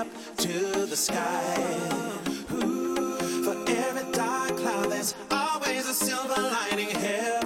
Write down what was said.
up to the sky. Ooh, for every dark cloud, there's always a silver lining. Here.